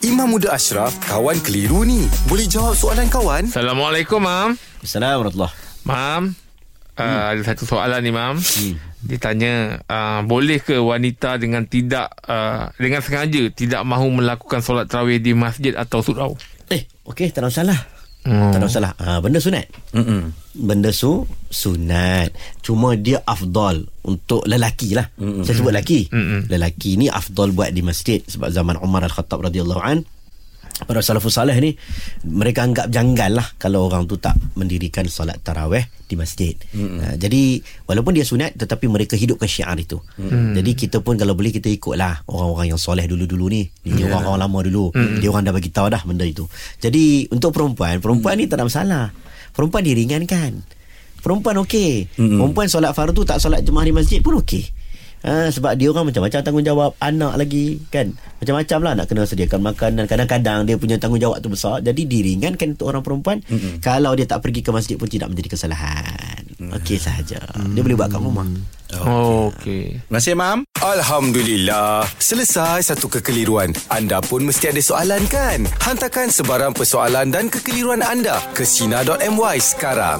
Imam Muda Ashraf, kawan keliru ni. Boleh jawab soalan kawan? Assalamualaikum, Mam. Assalamualaikum warahmatullahi Mam, uh, ada satu soalan ni, Mam. Hmm. Dia tanya, uh, boleh ke wanita dengan tidak, uh, dengan sengaja tidak mahu melakukan solat tarawih di masjid atau surau? Eh, okey, tak ada masalah. Hmm. Tak ada masalah. Ha, benda sunat. Mm-mm. Benda su sunat. Cuma dia afdal untuk lelaki lah. Mm-mm. Saya sebut lelaki. Mm-mm. Lelaki ni afdal buat di masjid sebab zaman Umar Al-Khattab radhiyallahu an para salafus salih ni mereka anggap janggal lah kalau orang tu tak mendirikan solat tarawih di masjid. Mm-hmm. Uh, jadi walaupun dia sunat tetapi mereka hidupkan syiar itu. Mm-hmm. Jadi kita pun kalau boleh kita ikutlah orang-orang yang soleh dulu-dulu ni. Ini yeah. orang-orang lama dulu. Mm-hmm. Dia orang dah bagi tahu dah benda itu. Jadi untuk perempuan, perempuan mm-hmm. ni tak ada masalah. Perempuan diringankan. Perempuan okey. Mm-hmm. Perempuan solat fardu tak solat jemaah di masjid pun okey. Ha, sebab dia orang macam-macam tanggungjawab anak lagi kan macam-macam lah nak kena sediakan makanan kadang-kadang dia punya tanggungjawab tu besar jadi diringankan untuk orang perempuan mm-hmm. kalau dia tak pergi ke masjid pun tidak menjadi kesalahan mm. okey sahaja mm. dia boleh buat kat rumah Oh, okey. Terima kasih, Mam. Alhamdulillah. Selesai satu kekeliruan. Anda pun mesti ada soalan kan? Hantarkan sebarang persoalan dan kekeliruan anda ke Sina.my sekarang.